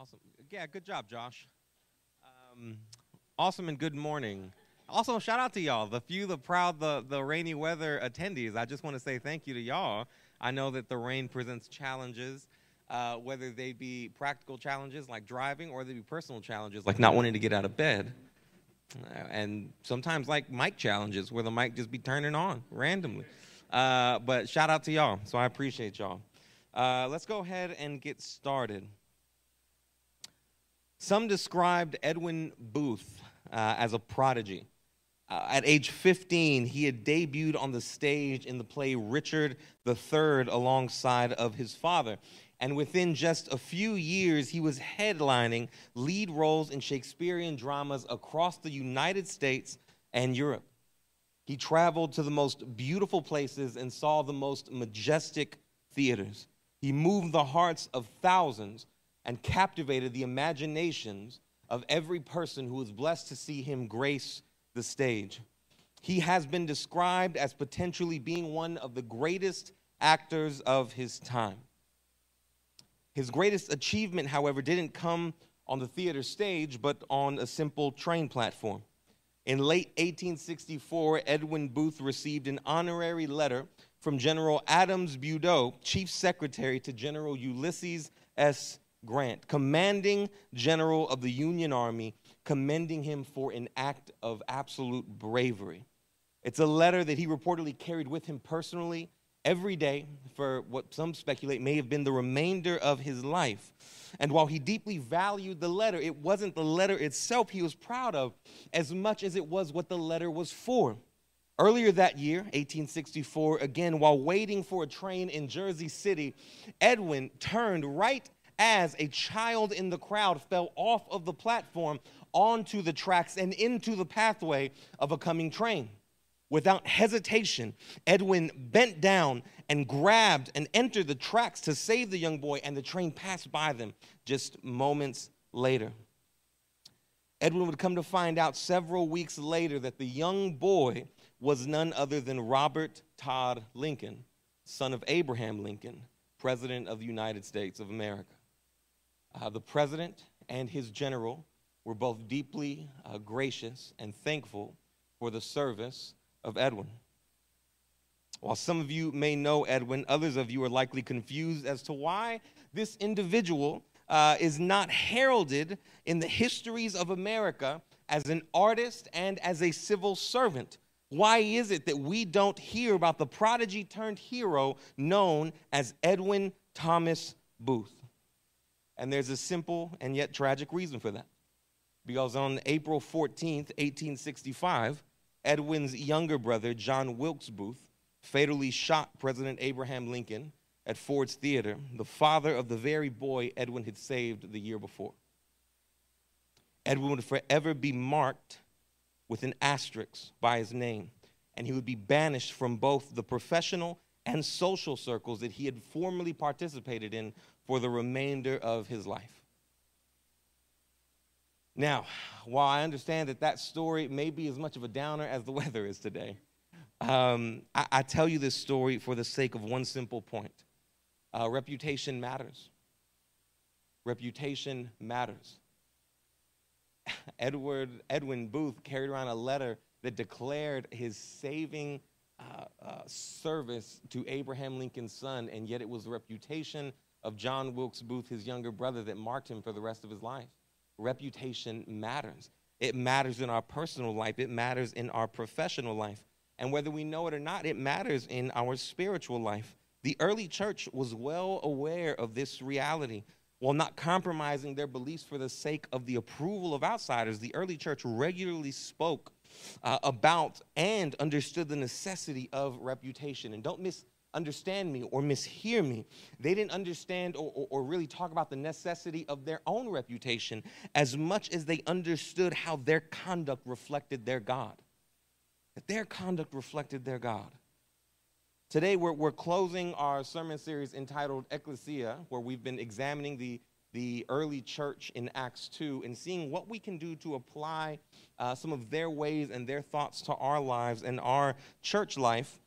Awesome. Yeah, good job, Josh. Um, awesome and good morning. Also, shout out to y'all, the few, the proud, the, the rainy weather attendees. I just want to say thank you to y'all. I know that the rain presents challenges, uh, whether they be practical challenges like driving or they be personal challenges like not wanting to get out of bed. Uh, and sometimes like mic challenges where the mic just be turning on randomly. Uh, but shout out to y'all. So I appreciate y'all. Uh, let's go ahead and get started. Some described Edwin Booth uh, as a prodigy. Uh, at age 15, he had debuted on the stage in the play Richard III alongside of his father. And within just a few years, he was headlining lead roles in Shakespearean dramas across the United States and Europe. He traveled to the most beautiful places and saw the most majestic theaters. He moved the hearts of thousands and captivated the imaginations of every person who was blessed to see him grace the stage. He has been described as potentially being one of the greatest actors of his time. His greatest achievement, however, didn't come on the theater stage, but on a simple train platform. In late 1864, Edwin Booth received an honorary letter from General Adams Badeau, Chief Secretary to General Ulysses S. Grant, commanding general of the Union Army, commending him for an act of absolute bravery. It's a letter that he reportedly carried with him personally every day for what some speculate may have been the remainder of his life. And while he deeply valued the letter, it wasn't the letter itself he was proud of as much as it was what the letter was for. Earlier that year, 1864, again, while waiting for a train in Jersey City, Edwin turned right as a child in the crowd fell off of the platform onto the tracks and into the pathway of a coming train. Without hesitation, Edwin bent down and grabbed and entered the tracks to save the young boy, and the train passed by them just moments later. Edwin would come to find out several weeks later that the young boy was none other than Robert Todd Lincoln, son of Abraham Lincoln, President of the United States of America. Uh, the president and his general were both deeply uh, gracious and thankful for the service of Edwin. While some of you may know Edwin, others of you are likely confused as to why this individual uh, is not heralded in the histories of America as an artist and as a civil servant. Why is it that we don't hear about the prodigy turned hero known as Edwin Thomas Booth? And there's a simple and yet tragic reason for that. Because on April 14th, 1865, Edwin's younger brother, John Wilkes Booth, fatally shot President Abraham Lincoln at Ford's Theater, the father of the very boy Edwin had saved the year before. Edwin would forever be marked with an asterisk by his name, and he would be banished from both the professional and social circles that he had formerly participated in for the remainder of his life. Now, while I understand that that story may be as much of a downer as the weather is today, um, I, I, tell you this story for the sake of one simple point uh, reputation matters. Reputation matters. Edward, Edwin Booth carried around a letter that declared his saving uh, uh, service to Abraham Lincoln's son, and yet it was reputation of John Wilkes Booth, his younger brother, that marked him for the rest of his life. Reputation matters. It matters in our personal life, it matters in our professional life. And whether we know it or not, it matters in our spiritual life. The early church was well aware of this reality. While not compromising their beliefs for the sake of the approval of outsiders, the early church regularly spoke uh, about and understood the necessity of reputation. And don't miss understand me or mishear me. They didn't understand or, or, or, really talk about the necessity of their own reputation as much as they understood how their conduct reflected their God. That their conduct reflected their God. Today, we're, we're closing our sermon series entitled Ekklesia, where we've been examining the, the early church in Acts 2 and seeing what we can do to apply uh, some of their ways and their thoughts to our lives and our church life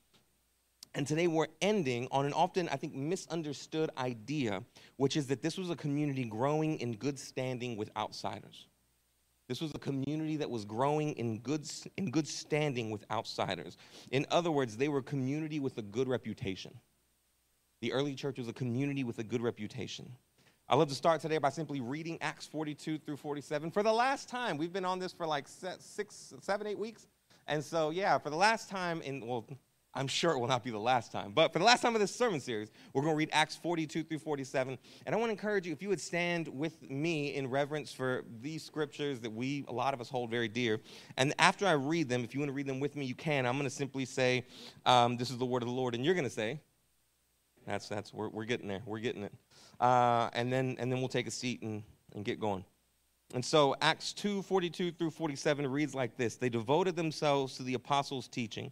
And today we're ending on an often, I think, misunderstood idea, which is that this was a community growing in good standing with outsiders. This was a community that was growing in good, in good standing with outsiders. In other words, they were a community with a good reputation. The early church was a community with a good reputation. I love to start today by simply reading Acts 42 through 47. For the last time, we've been on this for like six, seven, eight weeks. And so, yeah, for the last time in, well, I'm sure it will not be the last time. But for the last time of this sermon series, we're going to read Acts 42 through 47. And I want to encourage you, if you would stand with me in reverence for these scriptures that we, a lot of us, hold very dear. And after I read them, if you want to read them with me, you can. I'm going to simply say, um, This is the word of the Lord. And you're going to say, That's, that's, we're, we're getting there. We're getting it. Uh, and, then, and then we'll take a seat and, and get going. And so Acts 2 42 through 47 reads like this They devoted themselves to the apostles' teaching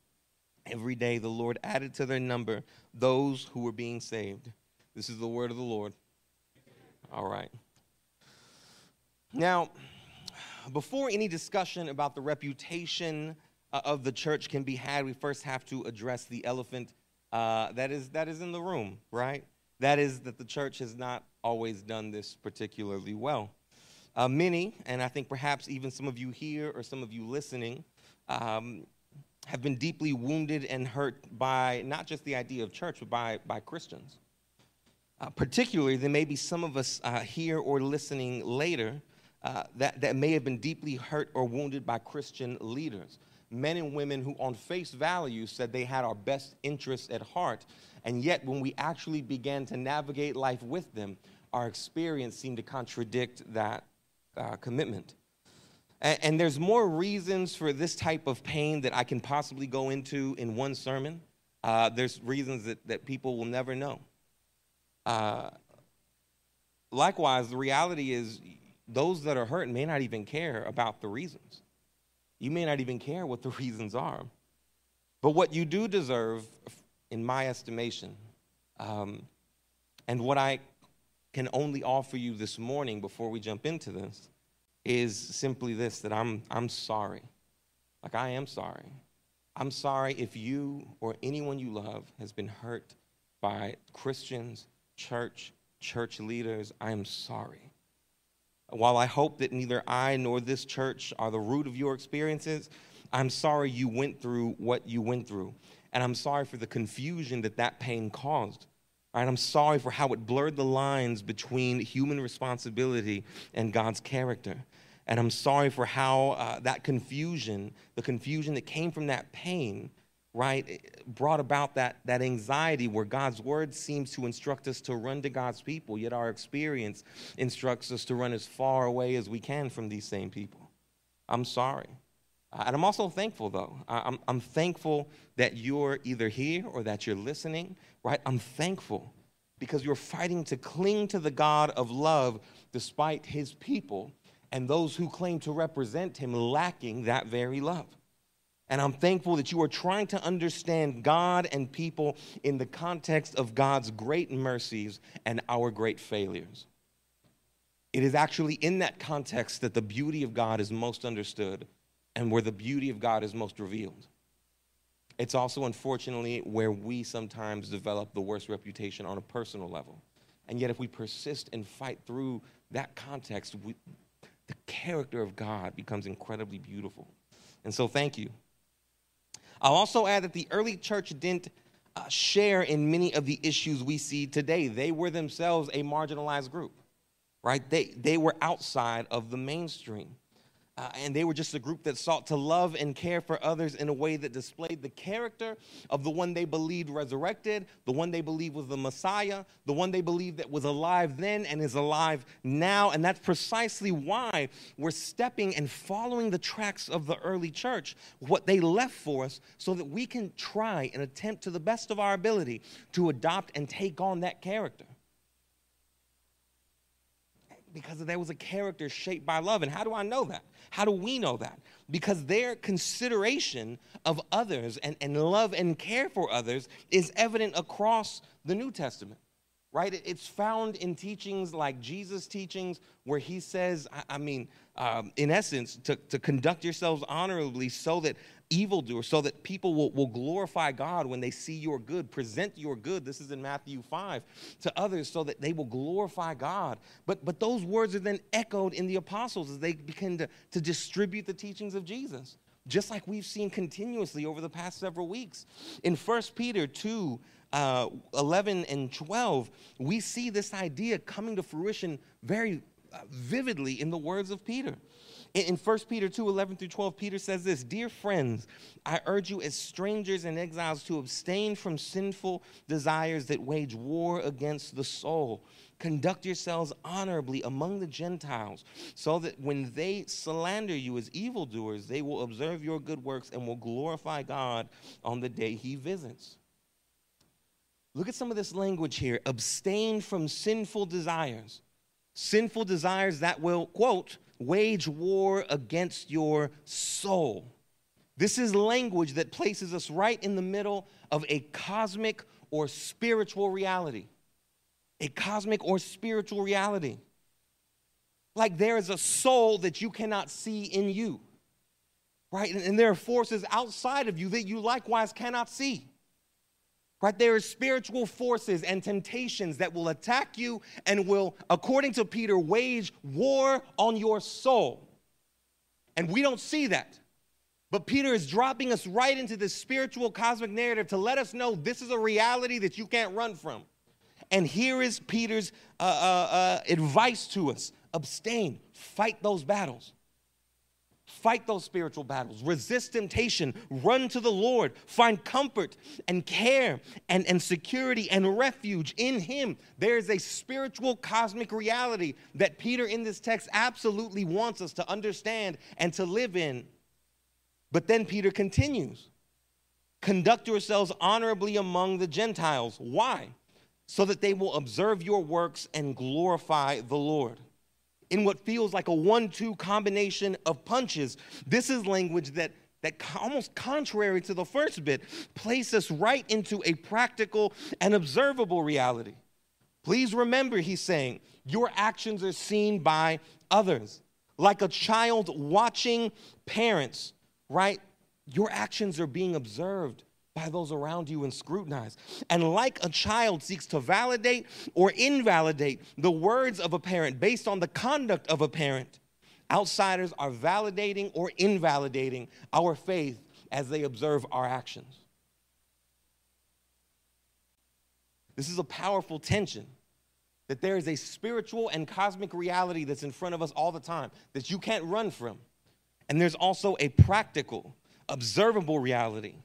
Every day the Lord added to their number those who were being saved. This is the word of the Lord. All right. Now, before any discussion about the reputation uh, of the church can be had, we first have to address the elephant uh, that, is, that is in the room, right? That is that the church has not always done this particularly well. Uh, many, and I think perhaps even some of you here or some of you listening, um, have been deeply wounded and hurt by not just the idea of church, but by, by Christians. Uh, particularly, there may be some of us uh, here or listening later uh, that, that may have been deeply hurt or wounded by Christian leaders. Men and women who, on face value, said they had our best interests at heart. And yet, when we actually began to navigate life with them, our experience seemed to contradict that uh, commitment. And, there's more reasons for this type of pain that I can possibly go into in one sermon. Uh, there's reasons that, that people will never know. Uh, likewise, the reality is those that are hurt may not even care about the reasons. You may not even care what the reasons are. But what you do deserve, in my estimation, um, and what I can only offer you this morning before we jump into this, is simply this that I'm, I'm sorry. Like, I am sorry. I'm sorry if you or anyone you love has been hurt by Christians, church, church leaders. I am sorry. While I hope that neither I nor this church are the root of your experiences, I'm sorry you went through what you went through. And I'm sorry for the confusion that that pain caused. I'm sorry for how it blurred the lines between human responsibility and God's character. And I'm sorry for how uh, that confusion, the confusion that came from that pain, right, brought about that, that anxiety where God's word seems to instruct us to run to God's people, yet our experience instructs us to run as far away as we can from these same people. I'm sorry. Uh, and I'm also thankful, though. I'm, I'm thankful that you're either here or that you're listening, right? I'm thankful because you're fighting to cling to the God of love despite his people and those who claim to represent him lacking that very love. And I'm thankful that you are trying to understand God and people in the context of God's great mercies and our great failures. It is actually in that context that the beauty of God is most understood and where the beauty of God is most revealed. It's also, unfortunately, where we sometimes develop the worst reputation on a personal level. And yet, if we persist and fight through that context, we, the character of God becomes incredibly beautiful. And so, thank you. I'll also add that the early church didn't uh, share in many of the issues we see today. They were themselves a marginalized group, right? They, they were outside of the mainstream. Uh, and they were just a group that sought to love and care for others in a way that displayed the character of the one they believed resurrected, the one they believed was the Messiah, the one they believed that was alive then and is alive now. And that's precisely why we're stepping and following the tracks of the early church, what they left for us, so that we can try and attempt to the best of our ability to adopt and take on that character because there was a character shaped by love. And how do I know that? How do we know that? Because their consideration of others and, and love and care for others is evident across the New Testament, right? It's found in teachings like Jesus' teachings, where he says, I, I mean, um, in essence, to, to conduct yourselves honorably so that evildoers, so that people will, will glorify God when they see your good. Present your good, this is in Matthew 5, to others so that they will glorify God. But, but those words are then echoed in the apostles as they begin to, to distribute the teachings of Jesus, just like we've seen continuously over the past several weeks. In 1 Peter 2, uh, 11 and 12, we see this idea coming to fruition very uh, vividly in the words of Peter. In 1 Peter 2 11 through 12, Peter says this Dear friends, I urge you as strangers and exiles to abstain from sinful desires that wage war against the soul. Conduct yourselves honorably among the Gentiles, so that when they slander you as evildoers, they will observe your good works and will glorify God on the day he visits. Look at some of this language here abstain from sinful desires. Sinful desires that will, quote, wage war against your soul. This is language that places us right in the middle of a cosmic or spiritual reality. A cosmic or spiritual reality. Like there is a soul that you cannot see in you, right? And, there are forces outside of you that you likewise cannot see. Right? There are spiritual forces and temptations that will attack you and will, according to Peter, wage war on your soul. And we don't see that. But Peter is dropping us right into this spiritual cosmic narrative to let us know this is a reality that you can't run from. And here is Peter's uh, uh, uh, advice to us abstain, fight those battles. Fight those spiritual battles, resist temptation, run to the Lord, find comfort and care and, and security and refuge in Him. There is a spiritual cosmic reality that Peter in this text absolutely wants us to understand and to live in. But then Peter continues conduct yourselves honorably among the Gentiles. Why? So that they will observe your works and glorify the Lord in what feels like a one two combination of punches. This is language that, that almost contrary to the first bit, places us right into a practical and observable reality. Please remember, he's saying, your actions are seen by others. Like a child watching parents, right? Your actions are being observed by those around you and scrutinized. And like a child seeks to validate or invalidate the words of a parent based on the conduct of a parent, outsiders are validating or invalidating our faith as they observe our actions. This is a powerful tension that there is a spiritual and cosmic reality that's in front of us all the time that you can't run from. And there's also a practical, observable reality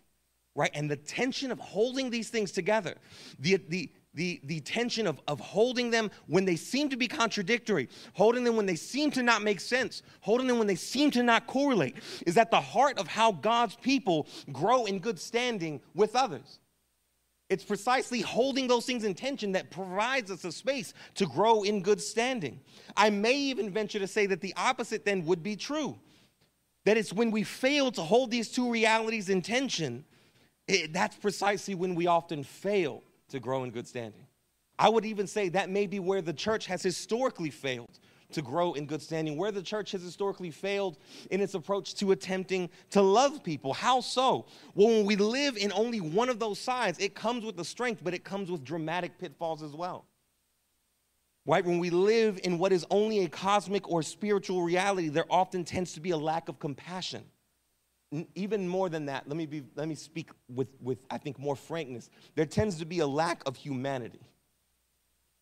right? And the tension of holding these things together, the, the, the, the tension of, of holding them when they seem to be contradictory, holding them when they seem to not make sense, holding them when they seem to not correlate, is at the heart of how God's people grow in good standing with others. It's precisely holding those things in tension that provides us a space to grow in good standing. I may even venture to say that the opposite then would be true. That it's when we fail to hold these two realities in tension it, that's precisely when we often fail to grow in good standing. I would even say that may be where the church has historically failed to grow in good standing, where the church has historically failed in its approach to attempting to love people. How so? Well, when we live in only one of those sides, it comes with the strength, but it comes with dramatic pitfalls as well. Right? When we live in what is only a cosmic or spiritual reality, there often tends to be a lack of compassion even more than that, let me, be, let me speak with, with, I think, more frankness. There tends to be a lack of humanity.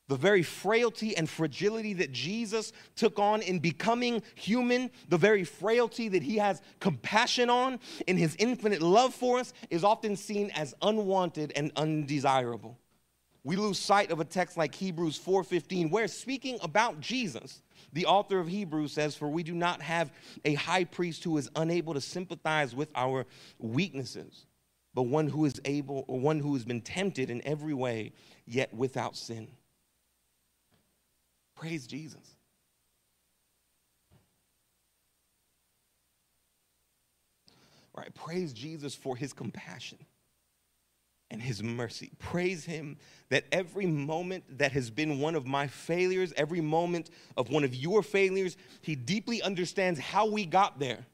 the very frailty and fragility that Jesus took on in becoming human, the very frailty that he has compassion on in his infinite love for us, is often seen as unwanted and undesirable. We lose sight of a text like Hebrews 4:15 where speaking about Jesus, the author of Hebrews says, "For we do not have a high priest who is unable to sympathize with our weaknesses, but one who is able or one who has been tempted in every way, yet without sin." Praise Jesus. Right, praise Jesus for his compassion and his mercy. Praise him that every moment that has been one of my failures, every moment of one of your failures, he deeply understands how we got there.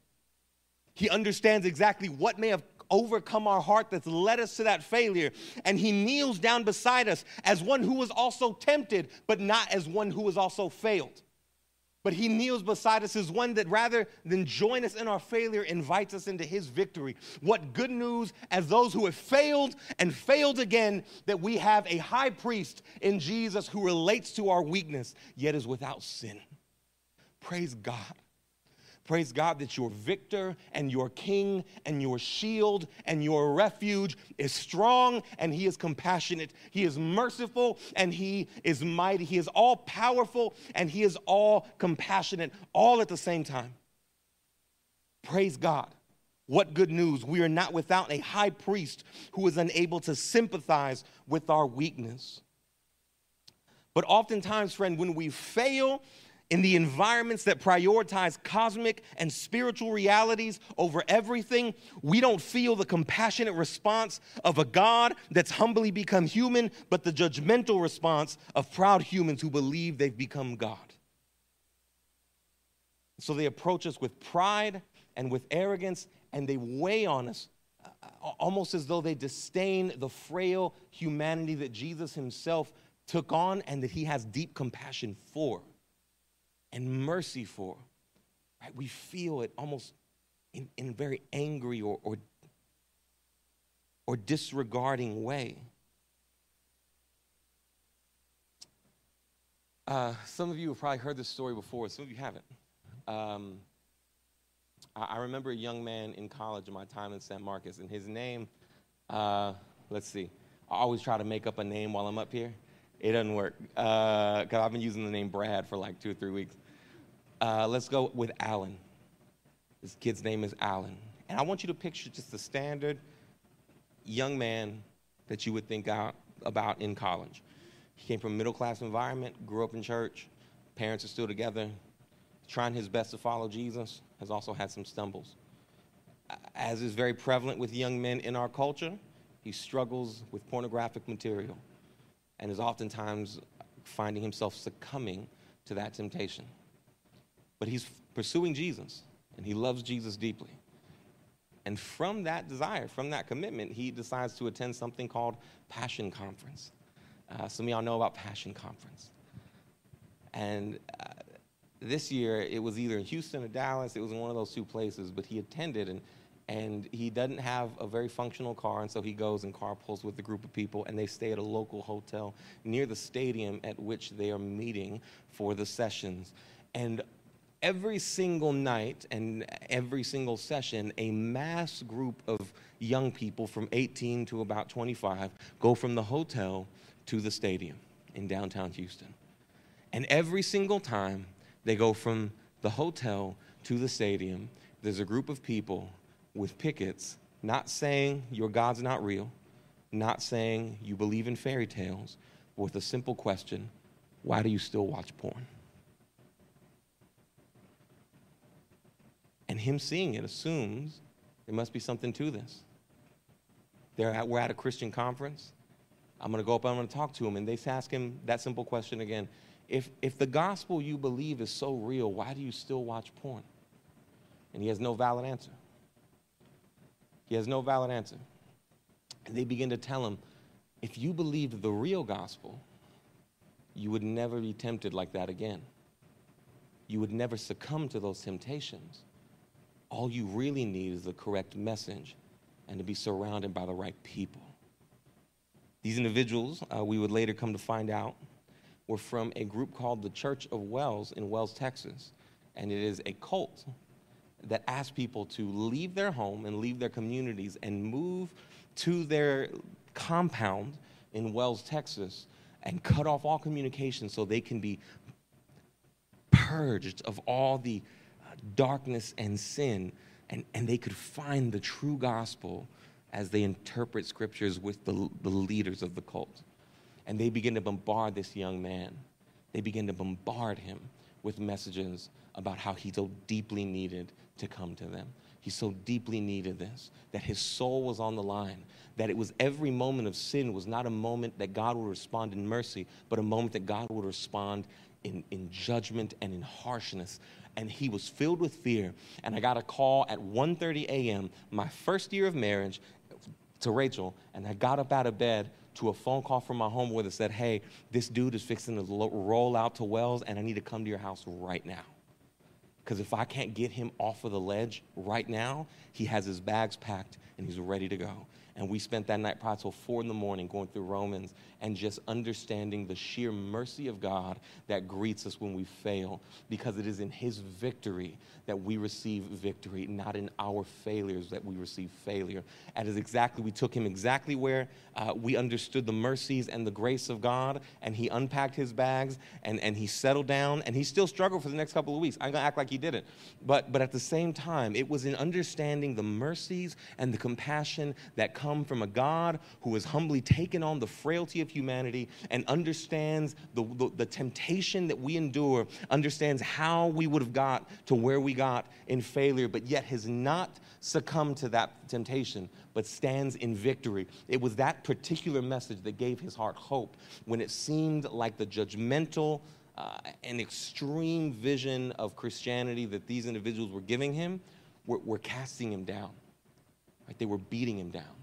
He understands exactly what may have overcome our heart that's led us to that failure. And he kneels down beside us as one who was also tempted, but not as one who was also failed. But he kneels beside us as one that rather than join us in our failure, invites us into his victory. What good news as those who have failed and failed again that we have a high priest in Jesus who relates to our weakness, yet is without sin. Praise God. Praise God that your victor and your king and your shield and your refuge is strong and he is compassionate. He is merciful and he is mighty. He is all powerful and he is all compassionate, all at the same time. Praise God. What good news. We are not without a high priest who is unable to sympathize with our weakness. But oftentimes, friend, when we fail in the environments that prioritize cosmic and spiritual realities over everything, we don't feel the compassionate response of a God that's humbly become human, but the judgmental response of proud humans who believe they've become God. So they approach us with pride and with arrogance, and they weigh on us uh, almost as though they disdain the frail humanity that Jesus himself took on and that he has deep compassion for and mercy for. Right? We feel it almost in, in a very angry or, or, or disregarding way. Uh, some of you have probably heard this story before, some of you haven't. Um, I, I, remember a young man in college in my time in San Marcos, and his name, uh, let's see, I always try to make up a name while I'm up here. It doesn't work because uh, I've been using the name Brad for like two or three weeks. Uh, let's go with Alan. This kid's name is Alan. And I want you to picture just the standard young man that you would think out about in college. He came from a middle class environment, grew up in church, parents are still together, trying his best to follow Jesus, has also had some stumbles. As is very prevalent with young men in our culture, he struggles with pornographic material and is oftentimes finding himself succumbing to that temptation. But he's pursuing Jesus, and he loves Jesus deeply. And from that desire, from that commitment, he decides to attend something called Passion Conference. Uh, some of y'all know about Passion Conference. And uh, this year, it was either in Houston or Dallas. It was in one of those two places, but he attended, and, and he doesn't have a very functional car, and so he goes and carpools with a group of people, and they stay at a local hotel near the stadium at which they are meeting for the sessions. And every single night and every single session, a mass group of young people from 18 to about 25 go from the hotel to the stadium in downtown Houston. And every single time they go from the hotel to the stadium, there's a group of people with pickets not saying your God's not real, not saying you believe in fairy tales, but with a simple question why do you still watch porn? And him seeing it assumes there must be something to this. At, we're at a Christian conference. I'm going to go up, I'm going to talk to him. And they ask him that simple question again if, if the gospel you believe is so real, why do you still watch porn? And he has no valid answer. He has no valid answer. And they begin to tell him if you believed the real gospel, you would never be tempted like that again. You would never succumb to those temptations all you really need is the correct message and to be surrounded by the right people. These individuals, uh, we would later come to find out, were from a group called the Church of Wells in Wells, Texas. And it is a cult that asks people to leave their home and leave their communities and move to their compound in Wells, Texas, and cut off all communication so they can be purged of all the darkness and sin, and, and they could find the true gospel as they interpret scriptures with the, the leaders of the cult. And they begin to bombard this young man. They begin to bombard him with messages about how he so deeply needed to come to them. He so deeply needed this, that his soul was on the line, that it was every moment of sin was not a moment that God would respond in mercy, but a moment that God would respond in, in judgment and in harshness. And he was filled with fear. And I got a call at 1:30 a.m., my first year of marriage, to Rachel, and I got up out of bed to a phone call from my homeboy that said, Hey, this dude is fixing to roll out to Wells, and I need to come to your house right now. Because if I can't get him off of the ledge right now, he has his bags packed and he's ready to go. And we spent that night probably till four in the morning going through Romans and just understanding the sheer mercy of God that greets us when we fail, because it is in His victory that we receive victory, not in our failures that we receive failure. And is exactly, we took Him exactly where uh, we understood the mercies and the grace of God, and He unpacked His bags and, and He settled down, and He still struggled for the next couple of weeks. I'm gonna act like He didn't. But, but at the same time, it was in understanding the mercies and the compassion that come from a God who has humbly taken on the frailty of humanity and understands the, the, the, temptation that we endure, understands how we would have got to where we got in failure, but yet has not succumbed to that temptation, but stands in victory. It was that particular message that gave his heart hope when it seemed like the judgmental, uh, and extreme vision of Christianity that these individuals were giving him were, were casting him down. Right? They were beating him down.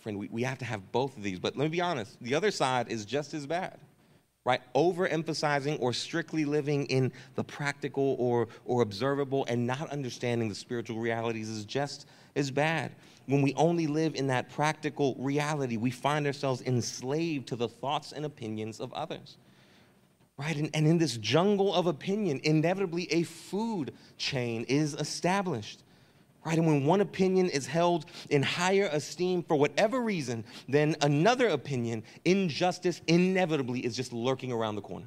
Friend, we, we have to have both of these. But let me be honest, the other side is just as bad, right? Overemphasizing or strictly living in the practical or, or observable and not understanding the spiritual realities is just as bad. When we only live in that practical reality, we find ourselves enslaved to the thoughts and opinions of others. Right? And, and in this jungle of opinion, inevitably a food chain is established right? And when one opinion is held in higher esteem for whatever reason than another opinion, injustice inevitably is just lurking around the corner.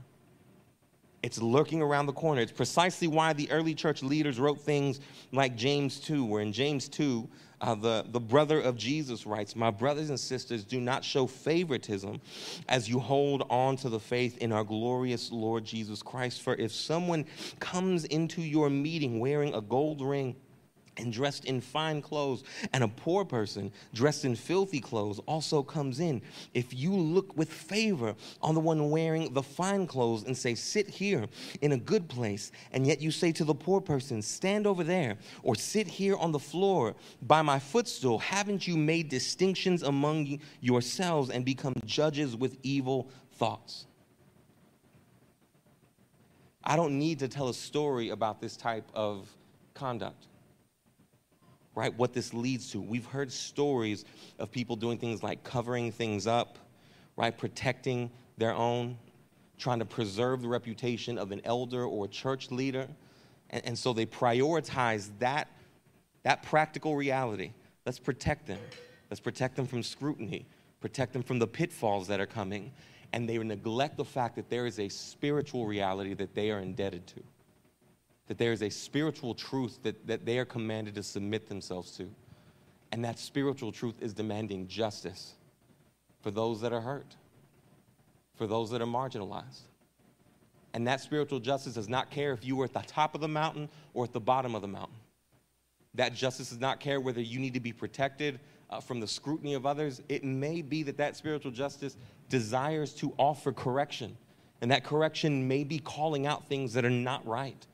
It's lurking around the corner. It's precisely why the early church leaders wrote things like James 2, where in James 2, uh, the, the brother of Jesus writes, My brothers and sisters, do not show favoritism as you hold on to the faith in our glorious Lord Jesus Christ. For if someone comes into your meeting wearing a gold ring, and dressed in fine clothes, and a poor person dressed in filthy clothes also comes in. If you look with favor on the one wearing the fine clothes and say, Sit here in a good place, and yet you say to the poor person, Stand over there, or sit here on the floor by my footstool, haven't you made distinctions among yourselves and become judges with evil thoughts? I don't need to tell a story about this type of conduct right? What this leads to. We've heard stories of people doing things like covering things up, right? Protecting their own, trying to preserve the reputation of an elder or a church leader. And, and so they prioritize that, that practical reality. Let's protect them. Let's protect them from scrutiny, protect them from the pitfalls that are coming. And they neglect the fact that there is a spiritual reality that they are indebted to that there is a spiritual truth that, that they are commanded to submit themselves to. And that spiritual truth is demanding justice for those that are hurt, for those that are marginalized. And that spiritual justice does not care if you were at the top of the mountain or at the bottom of the mountain. That justice does not care whether you need to be protected uh, from the scrutiny of others. It may be that that spiritual justice desires to offer correction, and that correction may be calling out things that are not right.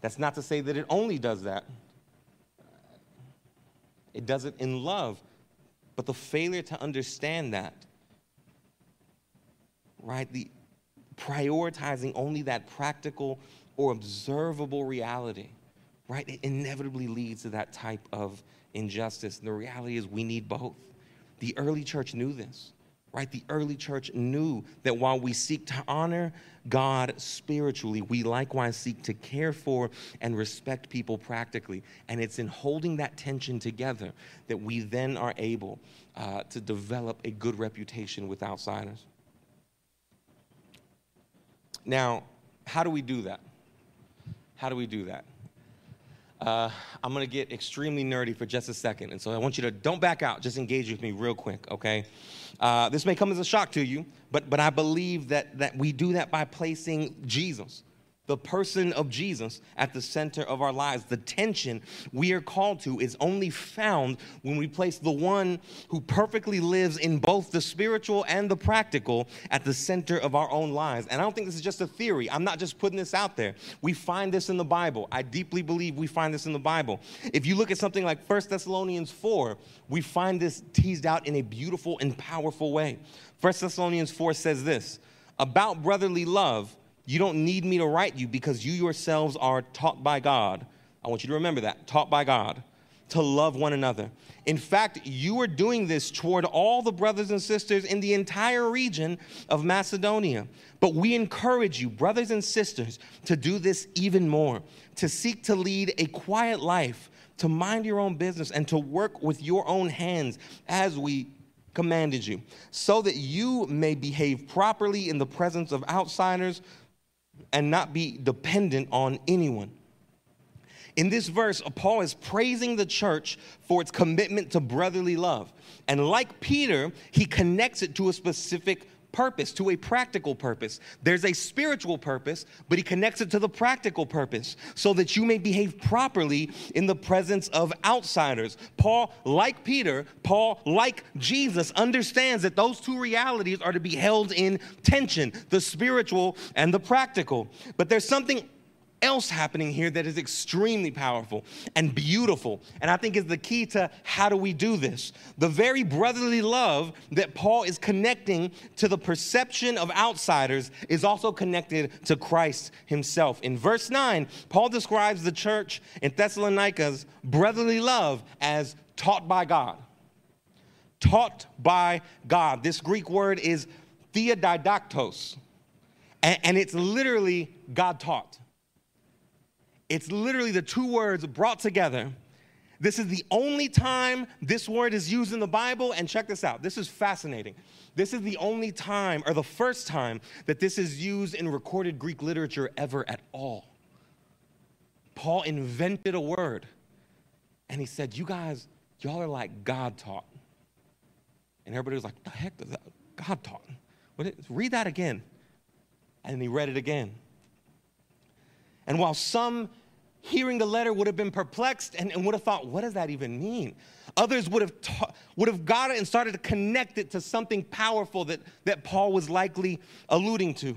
That's not to say that it only does that. It does it in love. But the failure to understand that, right, the prioritizing only that practical or observable reality, right, it inevitably leads to that type of injustice. And the reality is we need both. The early church knew this right? The early church knew that while we seek to honor God spiritually, we likewise seek to care for and respect people practically. And it's in holding that tension together that we then are able uh, to develop a good reputation with outsiders. Now, how do we do that? How do we do that? Uh, I'm to get extremely nerdy for just a second. And so I want you to don't back out, just engage with me real quick, okay? Uh, this may come as a shock to you, but, but I believe that, that we do that by placing Jesus the person of Jesus at the center of our lives. The tension we are called to is only found when we place the one who perfectly lives in both the spiritual and the practical at the center of our own lives. And I don't think this is just a theory. I'm not just putting this out there. We find this in the Bible. I deeply believe we find this in the Bible. If you look at something like 1 Thessalonians 4, we find this teased out in a beautiful and powerful way. 1 Thessalonians 4 says this about brotherly love you don't need me to write you because you yourselves are taught by God. I want you to remember that taught by God to love one another. In fact, you are doing this toward all the brothers and sisters in the entire region of Macedonia. But we encourage you, brothers and sisters, to do this even more, to seek to lead a quiet life, to mind your own business, and to work with your own hands as we commanded you, so that you may behave properly in the presence of outsiders and not be dependent on anyone. In this verse, Paul is praising the church for its commitment to brotherly love. And like Peter, he connects it to a specific purpose, to a practical purpose. There's a spiritual purpose, but he connects it to the practical purpose so that you may behave properly in the presence of outsiders. Paul, like Peter, Paul, like Jesus, understands that those two realities are to be held in tension the spiritual and the practical. But there's something else happening here that is extremely powerful and beautiful. And I think is the key to how do we do this? The very brotherly love that Paul is connecting to the perception of outsiders is also connected to Christ himself. In verse 9, Paul describes the church in Thessalonica's brotherly love as taught by God. Taught by God. This Greek word is theodidaktos, and it's literally God taught. It's literally the two words brought together. This is the only time this word is used in the Bible. And check this out this is fascinating. This is the only time, or the first time, that this is used in recorded Greek literature ever at all. Paul invented a word and he said, You guys, y'all are like God taught. And everybody was like, The heck does that? God taught. Read that again. And he read it again. And while some hearing the letter would have been perplexed and, and would have thought, what does that even mean? Others would have, ta- would have got it and started to connect it to something powerful that, that Paul was likely alluding to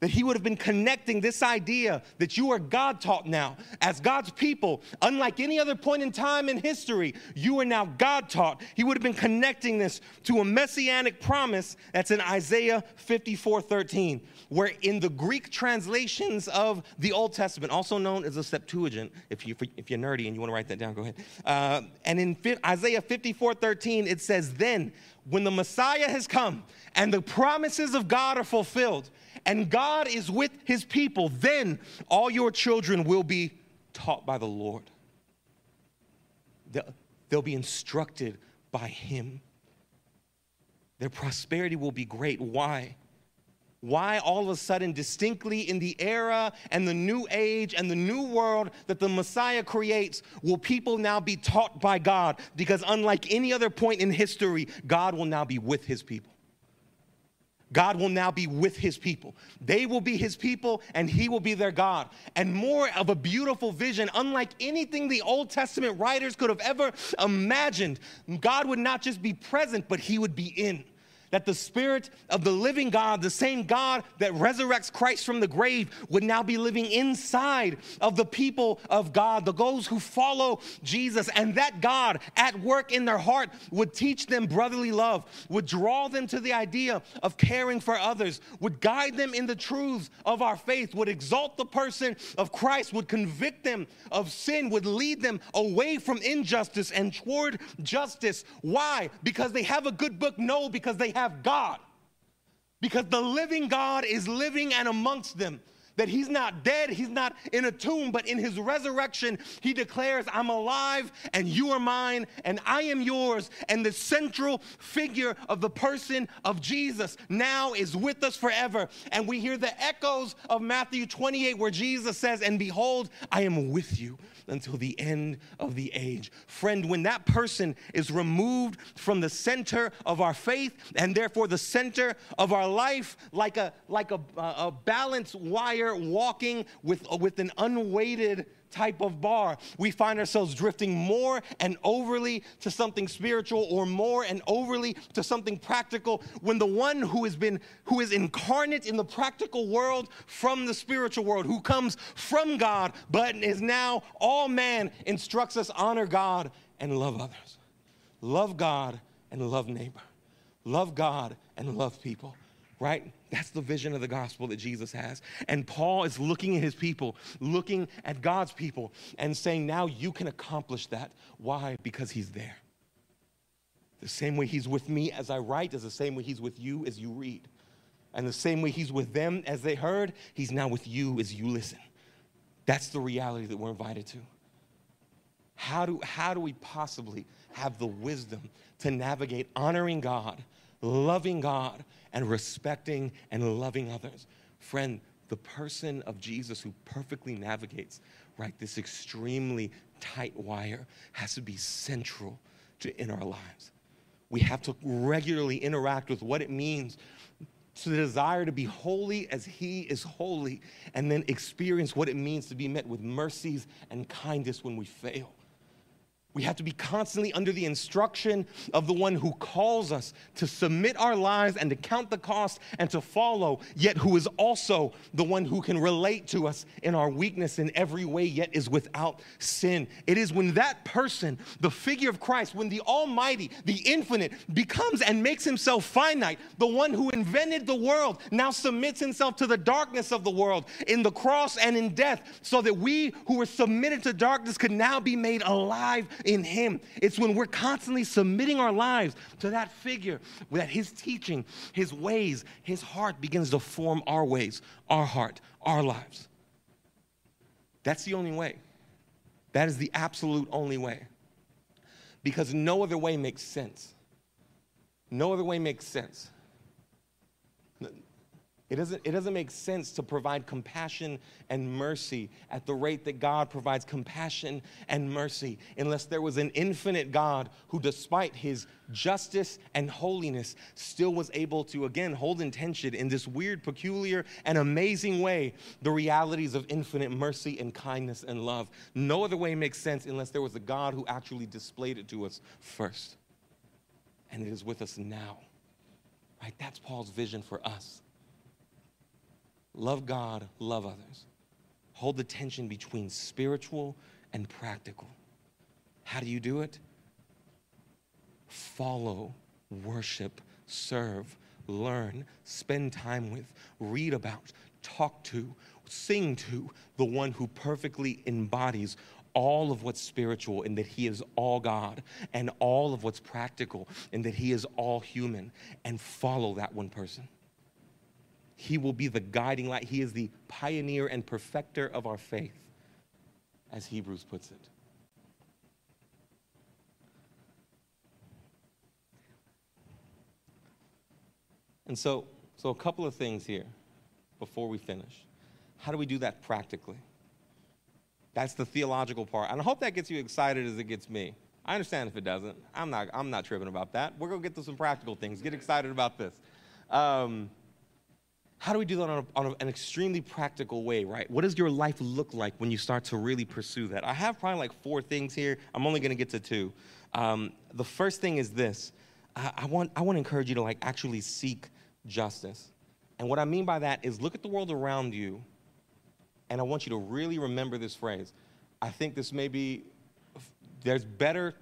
that he would have been connecting this idea that you are God taught now. As God's people, unlike any other point in time in history, you are now God taught. He would have been connecting this to a messianic promise that's in Isaiah 54 13, where in the Greek translations of the Old Testament, also known as the Septuagint, if, you, if you're nerdy and you want to write that down, go ahead. Uh, and in Isaiah 54 13, it says, Then when the Messiah has come and the promises of God are fulfilled, and God is with his people, then all your children will be taught by the Lord. They'll be instructed by him. Their prosperity will be great. Why? Why all of a sudden, distinctly in the era and the new age and the new world that the Messiah creates, will people now be taught by God? Because unlike any other point in history, God will now be with his people. God will now be with his people. They will be his people and he will be their God. And more of a beautiful vision, unlike anything the Old Testament writers could have ever imagined. God would not just be present, but he would be in that the Spirit of the living God, the same God that resurrects Christ from the grave, would now be living inside of the people of God, the those who follow Jesus. And that God at work in their heart would teach them brotherly love, would draw them to the idea of caring for others, would guide them in the truths of our faith, would exalt the person of Christ, would convict them of sin, would lead them away from injustice and toward justice. Why? Because they have a good book? No, because they have have God because the living God is living and amongst them. That he's not dead, he's not in a tomb, but in his resurrection, he declares, I'm alive and you are mine and I am yours. And the central figure of the person of Jesus now is with us forever. And we hear the echoes of Matthew 28, where Jesus says, And behold, I am with you until the end of the age. Friend, when that person is removed from the center of our faith and therefore the center of our life, like a, like a, a balanced wire walking with, with an unweighted type of bar, we find ourselves drifting more and overly to something spiritual or more and overly to something practical when the one who has been who is incarnate in the practical world from the spiritual world who comes from God but is now all man instructs us honor God and love others. Love God and love neighbor. Love God and love people right? That's the vision of the gospel that Jesus has. And Paul is looking at his people, looking at God's people, and saying, now you can accomplish that. Why? Because he's there. The same way he's with me as I write is the same way he's with you as you read. And the same way he's with them as they heard, he's now with you as you listen. That's the reality that we're invited to. How do, how do we possibly have the wisdom to navigate honoring God, loving God, and respecting and loving others. Friend, the person of Jesus who perfectly navigates, right, this extremely tight wire has to be central to in our lives. We have to regularly interact with what it means to the desire to be holy as he is holy and then experience what it means to be met with mercies and kindness when we fail. We have to be constantly under the instruction of the one who calls us to submit our lives and to count the cost and to follow, yet who is also the one who can relate to us in our weakness in every way, yet is without sin. It is when that person, the figure of Christ, when the Almighty, the infinite, becomes and makes himself finite, the one who invented the world now submits himself to the darkness of the world in the cross and in death, so that we who were submitted to darkness could now be made alive in Him. It's when we're constantly submitting our lives to that figure that His teaching, His ways, His heart begins to form our ways, our heart, our lives. That's the only way. That is the absolute only way. Because no other way makes sense. No other way makes sense. It doesn't, it doesn't make sense to provide compassion and mercy at the rate that God provides compassion and mercy unless there was an infinite God who, despite his justice and holiness, still was able to, again, hold in tension in this weird, peculiar, and amazing way the realities of infinite mercy and kindness and love. No other way makes sense unless there was a God who actually displayed it to us first. And it is with us now. Right? That's Paul's vision for us Love God, love others. Hold the tension between spiritual and practical. How do you do it? Follow, worship, serve, learn, spend time with, read about, talk to, sing to the one who perfectly embodies all of what's spiritual and that he is all God and all of what's practical and that he is all human and follow that one person. He will be the guiding light. He is the pioneer and perfecter of our faith, as Hebrews puts it. And so, so a couple of things here before we finish. How do we do that practically? That's the theological part. And I hope that gets you excited as it gets me. I understand if it doesn't. I'm not, I'm not tripping about that. We're going to get to some practical things. Get excited about this. Um, how do we do that on, a, on an extremely practical way, right? What does your life look like when you start to really pursue that? I have probably like four things here. I'm only going to get to two. Um, the first thing is this I, I, want, I want to encourage you to like actually seek justice. And what I mean by that is look at the world around you, and I want you to really remember this phrase. I think this may be, there's better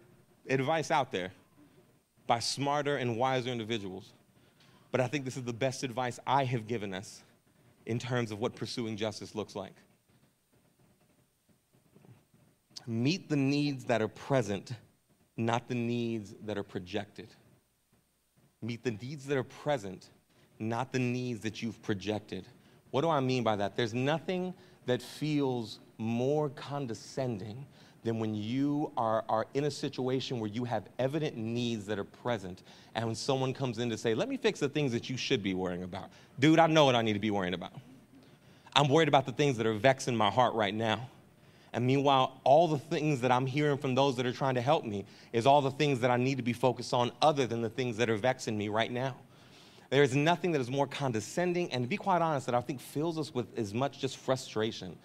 advice out there by smarter and wiser individuals. But I think this is the best advice I have given us in terms of what pursuing justice looks like. Meet the needs that are present, not the needs that are projected. Meet the needs that are present, not the needs that you've projected. What do I mean by that? There's nothing that feels more condescending than when you are, are in a situation where you have evident needs that are present and when someone comes in to say, Let me fix the things that you should be worrying about. Dude, I know what I need to be worrying about. I'm worried about the things that are vexing my heart right now. And meanwhile, all the things that I'm hearing from those that are trying to help me is all the things that I need to be focused on other than the things that are vexing me right now. There is nothing that is more condescending and, to be quite honest, that I think fills us with as much just frustration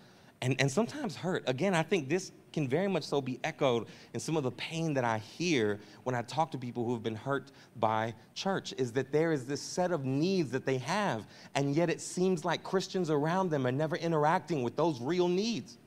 and, and sometimes hurt. Again, I think this can very much so be echoed in some of the pain that I hear when I talk to people who have been hurt by church is that there is this set of needs that they have, and yet it seems like Christians around them are never interacting with those real needs.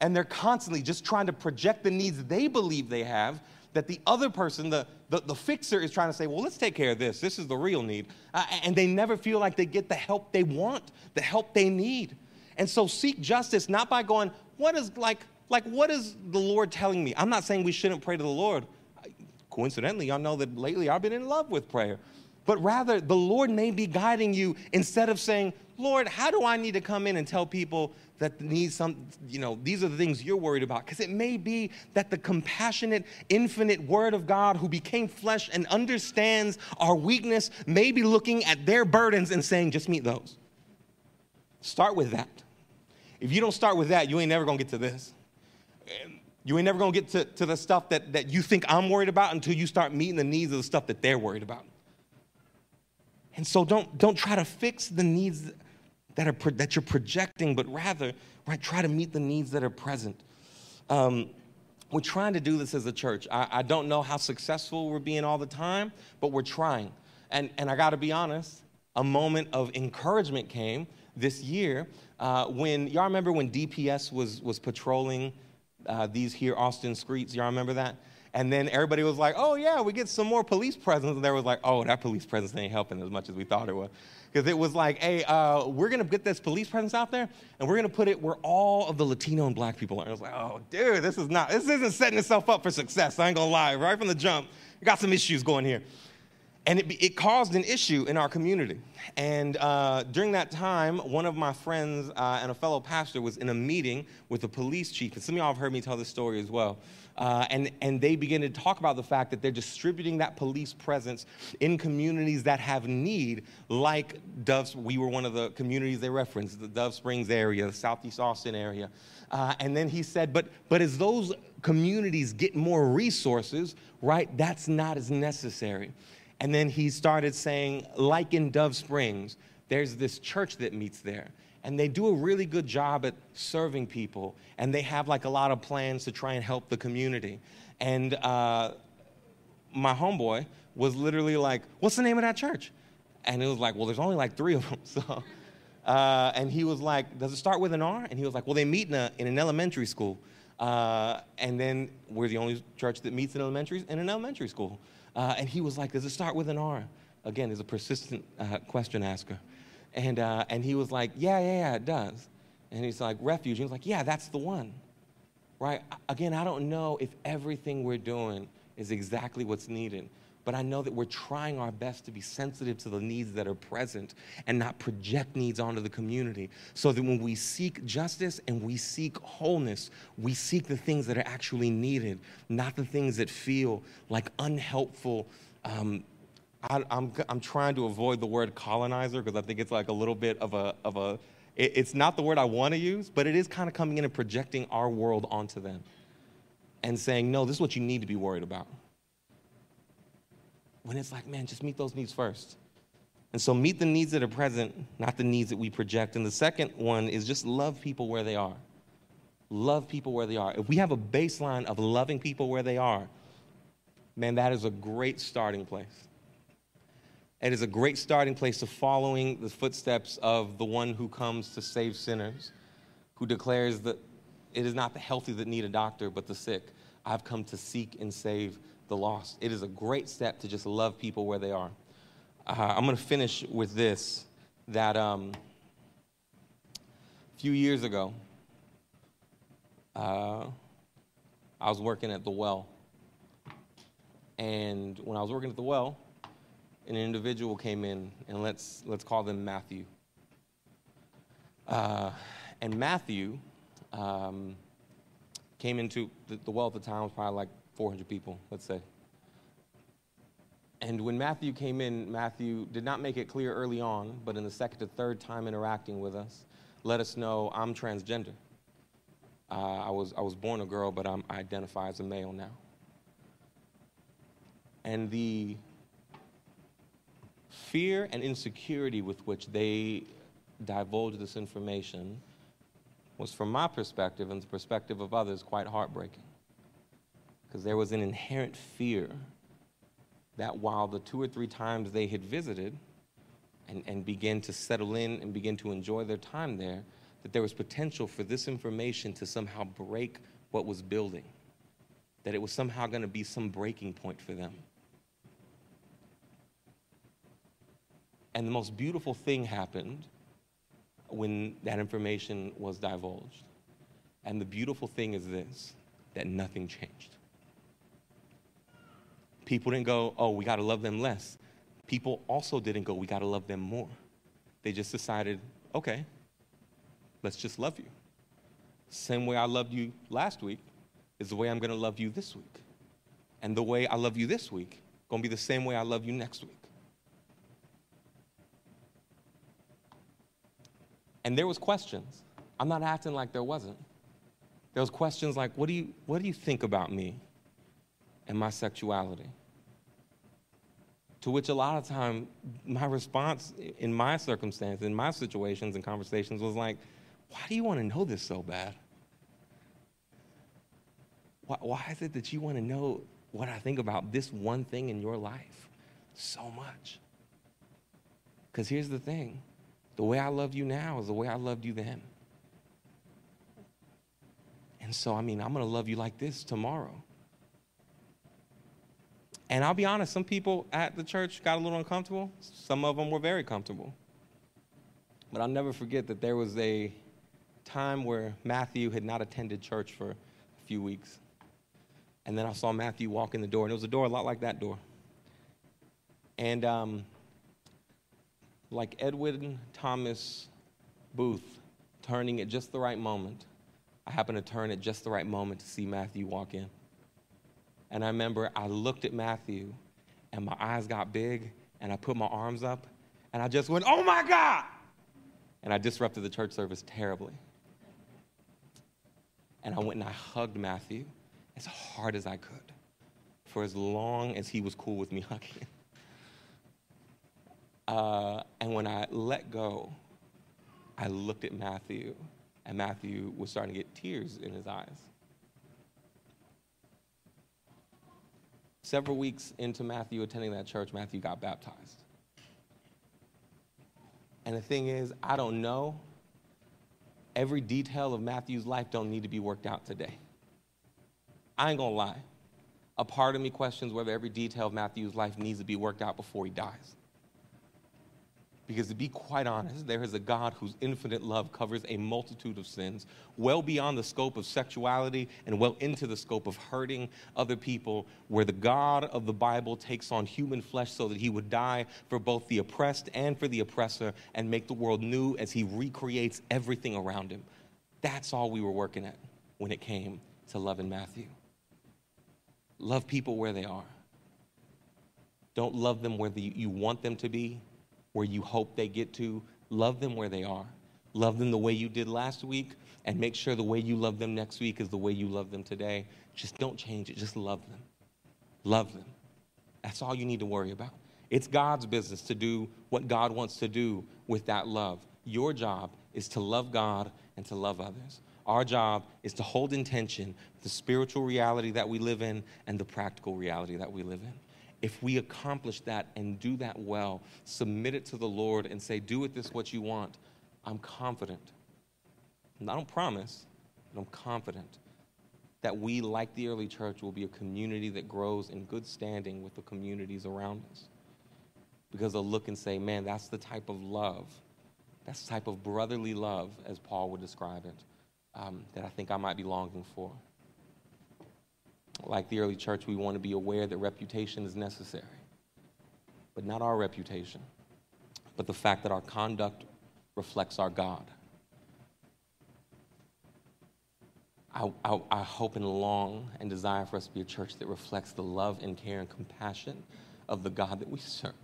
And they're constantly just trying to project the needs they believe they have that the other person, the, the, the, fixer, is trying to say, well, let's take care of this. This is the real need. Uh, and they never feel like they get the help they want, the help they need. And so seek justice not by going, what is like, like what is the Lord telling me? I'm not saying we shouldn't pray to the Lord. Coincidentally, y'all know that lately I've been in love with prayer. But rather, the Lord may be guiding you instead of saying, Lord, how do I need to come in and tell people that need some, you know, these are the things you're worried about? Because it may be that the compassionate, infinite Word of God who became flesh and understands our weakness may be looking at their burdens and saying, just meet those. Start with that. If you don't start with that, you ain't never gonna get to this. You ain't never gonna get to, to the stuff that, that you think I'm worried about until you start meeting the needs of the stuff that they're worried about. And so don't, don't try to fix the needs that, are, that you're projecting, but rather, right, try to meet the needs that are present. Um, we're trying to do this as a church. I, I, don't know how successful we're being all the time, but we're trying. And, and I gotta be honest, a moment of encouragement came this year uh, when y'all remember when DPS was was patrolling uh, these here Austin streets. Y'all remember that? And then everybody was like, "Oh yeah, we get some more police presence." And there was like, "Oh, that police presence ain't helping as much as we thought it was," because it was like, "Hey, uh, we're gonna get this police presence out there, and we're gonna put it where all of the Latino and Black people are." And I was like, "Oh, dude, this is not. This isn't setting itself up for success. I ain't gonna lie. Right from the jump, we got some issues going here." And it, it caused an issue in our community. And uh, during that time, one of my friends uh, and a fellow pastor was in a meeting with the police chief. And some of y'all have heard me tell this story as well. Uh, and, and they began to talk about the fact that they're distributing that police presence in communities that have need, like Doves. We were one of the communities they referenced, the Dove Springs area, the Southeast Austin area. Uh, and then he said, but, but as those communities get more resources, right, that's not as necessary. And then he started saying, like in Dove Springs, there's this church that meets there. And they do a really good job at serving people. And they have like a lot of plans to try and help the community. And uh, my homeboy was literally like, What's the name of that church? And it was like, Well, there's only like three of them. So, uh, and he was like, Does it start with an R? And he was like, Well, they meet in, a, in an elementary school. Uh, and then we're the only church that meets in elementary in an elementary school. Uh, and he was like, Does it start with an R? Again, he's a persistent uh, question asker. And, uh, and he was like, Yeah, yeah, yeah, it does. And he's like, Refuge. He was like, Yeah, that's the one. Right? Again, I don't know if everything we're doing is exactly what's needed but I know that we're trying our best to be sensitive to the needs that are present and not project needs onto the community. So that when we seek justice and we seek wholeness, we seek the things that are actually needed, not the things that feel like unhelpful. Um, I, am trying to avoid the word colonizer because I think it's like a little bit of a, of a it, it's not the word I want to use, but it is kind of coming in and projecting our world onto them and saying, no, this is what you need to be worried about when it's like, man, just meet those needs first. And so meet the needs that are present, not the needs that we project. And the second one is just love people where they are. Love people where they are. If we have a baseline of loving people where they are, man, that is a great starting place. It is a great starting place to following the footsteps of the one who comes to save sinners, who declares that it is not the healthy that need a doctor, but the sick. I've come to seek and save the lost. It is a great step to just love people where they are. Uh, I'm going to finish with this that um, a few years ago, uh, I was working at the well. And when I was working at the well, an individual came in, and let's, let's call them Matthew. Uh, and Matthew um, came into the, the well at the time was probably like 400 people, let's say. And when Matthew came in, Matthew did not make it clear early on, but in the second to third time interacting with us, let us know I'm transgender. Uh, I, was, I was born a girl, but I'm, I identify as a male now. And the fear and insecurity with which they divulged this information was, from my perspective and the perspective of others, quite heartbreaking. Because there was an inherent fear that while the two or three times they had visited and, and began to settle in and begin to enjoy their time there, that there was potential for this information to somehow break what was building, that it was somehow going to be some breaking point for them. And the most beautiful thing happened when that information was divulged. And the beautiful thing is this that nothing changed. People didn't go, oh, we got to love them less. People also didn't go, we got to love them more. They just decided, okay, let's just love you. Same way I loved you last week is the way I'm going to love you this week. And the way I love you this week going to be the same way I love you next week. And there was questions. I'm not acting like there wasn't. There was questions like, what do you, what do you think about me and my sexuality? To which a lot of time, my response in my circumstance, in my situations and conversations was like, why do you want to know this so bad? Why, why is it that you want to know what I think about this one thing in your life so much? Because here's the thing the way I love you now is the way I loved you then. And so, I mean, I'm going to love you like this tomorrow. And I'll be honest, some people at the church got a little uncomfortable. Some of them were very comfortable. But I'll never forget that there was a time where Matthew had not attended church for a few weeks. And then I saw Matthew walk in the door, and it was a door a lot like that door. And um, like Edwin Thomas Booth turning at just the right moment. I happened to turn at just the right moment to see Matthew walk in. And I remember I looked at Matthew and my eyes got big and I put my arms up and I just went, oh my God! And I disrupted the church service terribly. And I went and I hugged Matthew as hard as I could for as long as he was cool with me hugging. Uh, and when I let go, I looked at Matthew, and Matthew was starting to get tears in his eyes. Several weeks into Matthew attending that church, Matthew got baptized. And the thing is, I don't know. Every detail of Matthew's life don't need to be worked out today. I ain't gonna lie. A part of me questions whether every detail of Matthew's life needs to be worked out before he dies. Because to be quite honest, there is a God whose infinite love covers a multitude of sins, well beyond the scope of sexuality and well into the scope of hurting other people, where the God of the Bible takes on human flesh so that he would die for both the oppressed and for the oppressor and make the world new as he recreates everything around him. That's all we were working at when it came to love in Matthew. Love people where they are. Don't love them where you want them to be where you hope they get to. Love them where they are. Love them the way you did last week, and make sure the way you love them next week is the way you love them today. Just don't change it. Just love them. Love them. That's all you need to worry about. It's God's business to do what God wants to do with that love. Your job is to love God and to love others. Our job is to hold in tension the spiritual reality that we live in and the practical reality that we live in if we accomplish that and do that well, submit it to the Lord and say, Do with this what you want, I'm confident. I don't promise, but I'm confident that we, like the early church, will be a community that grows in good standing with the communities around us. Because they'll look and say, Man, that's the type of love, that's the type of brotherly love, as Paul would describe it, um, that I think I might be longing for like the early church, we want to be aware that reputation is necessary. but not our reputation, but the fact that our conduct reflects our God. I, I, I, hope and long and desire for us to be a church that reflects the love and care and compassion of the God that we serve.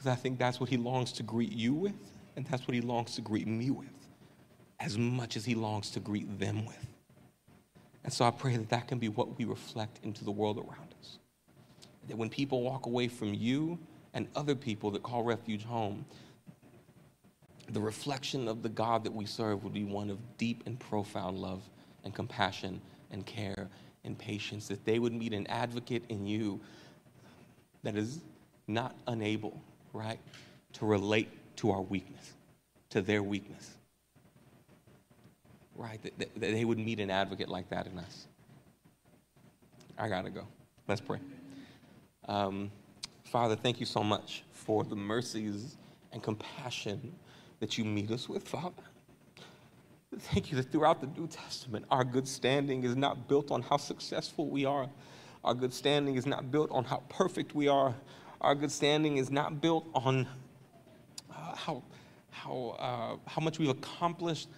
Because I think that's what he longs to greet you with, and that's what he longs to greet me with, as much as he longs to greet them with. And so I pray that that can be what we reflect into the world around us. That when people walk away from you and other people that call refuge home, the reflection of the God that we serve would be one of deep and profound love and compassion and care and patience. That they would meet an advocate in you that is not unable, right, to relate to our weakness, to their weakness right? That, that, they would meet an advocate like that in us. I got to go. Let's pray. Um, Father, thank you so much for the mercies and compassion that you meet us with, Father. Thank you that throughout the New Testament, our good standing is not built on how successful we are. Our good standing is not built on how perfect we are. Our good standing is not built on uh, how, how, uh, how much we've accomplished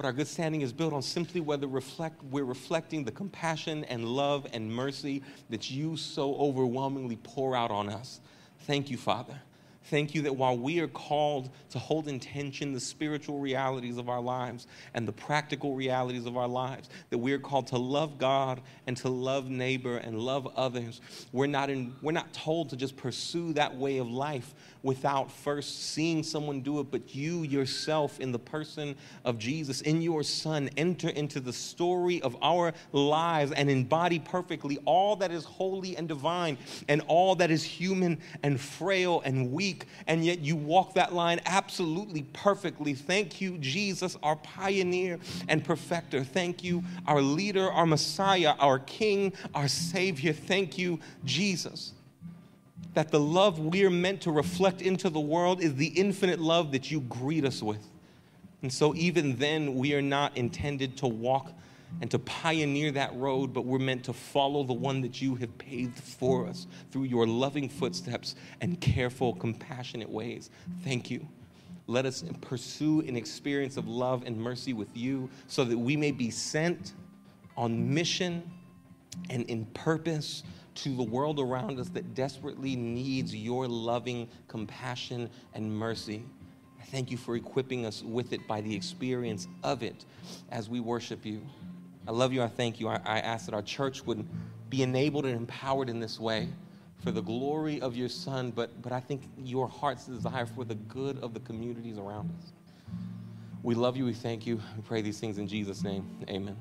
but our good standing is built on simply whether reflect, we're reflecting the compassion and love and mercy that you so overwhelmingly pour out on us. Thank you, Father. Thank you that while we are called to hold in tension the spiritual realities of our lives and the practical realities of our lives, that we are called to love God and to love neighbor and love others, we're not, in, we're not told to just pursue that way of life without first seeing someone do it, but you yourself, in the person of Jesus, in your Son, enter into the story of our lives and embody perfectly all that is holy and divine and all that is human and frail and weak weak, and yet you walk that line absolutely perfectly. Thank you, Jesus, our pioneer and perfecter. Thank you, our leader, our Messiah, our King, our Savior. Thank you, Jesus that the love we're meant to reflect into the world is the infinite love that you greet us with. And so, even then, we are not intended to walk and to pioneer that road, but we're meant to follow the one that you have paved for us through your loving footsteps and careful, compassionate ways. Thank you. Let us pursue an experience of love and mercy with you so that we may be sent on mission and in purpose to the world around us that desperately needs your loving compassion and mercy. I thank you for equipping us with it by the experience of it as we worship you. I love you. I thank you. I, I ask that our church would be enabled and empowered in this way for the glory of your Son, but, but I think your heart's desire for the good of the communities around us. We love you. We thank you. We pray these things in Jesus' name. Amen.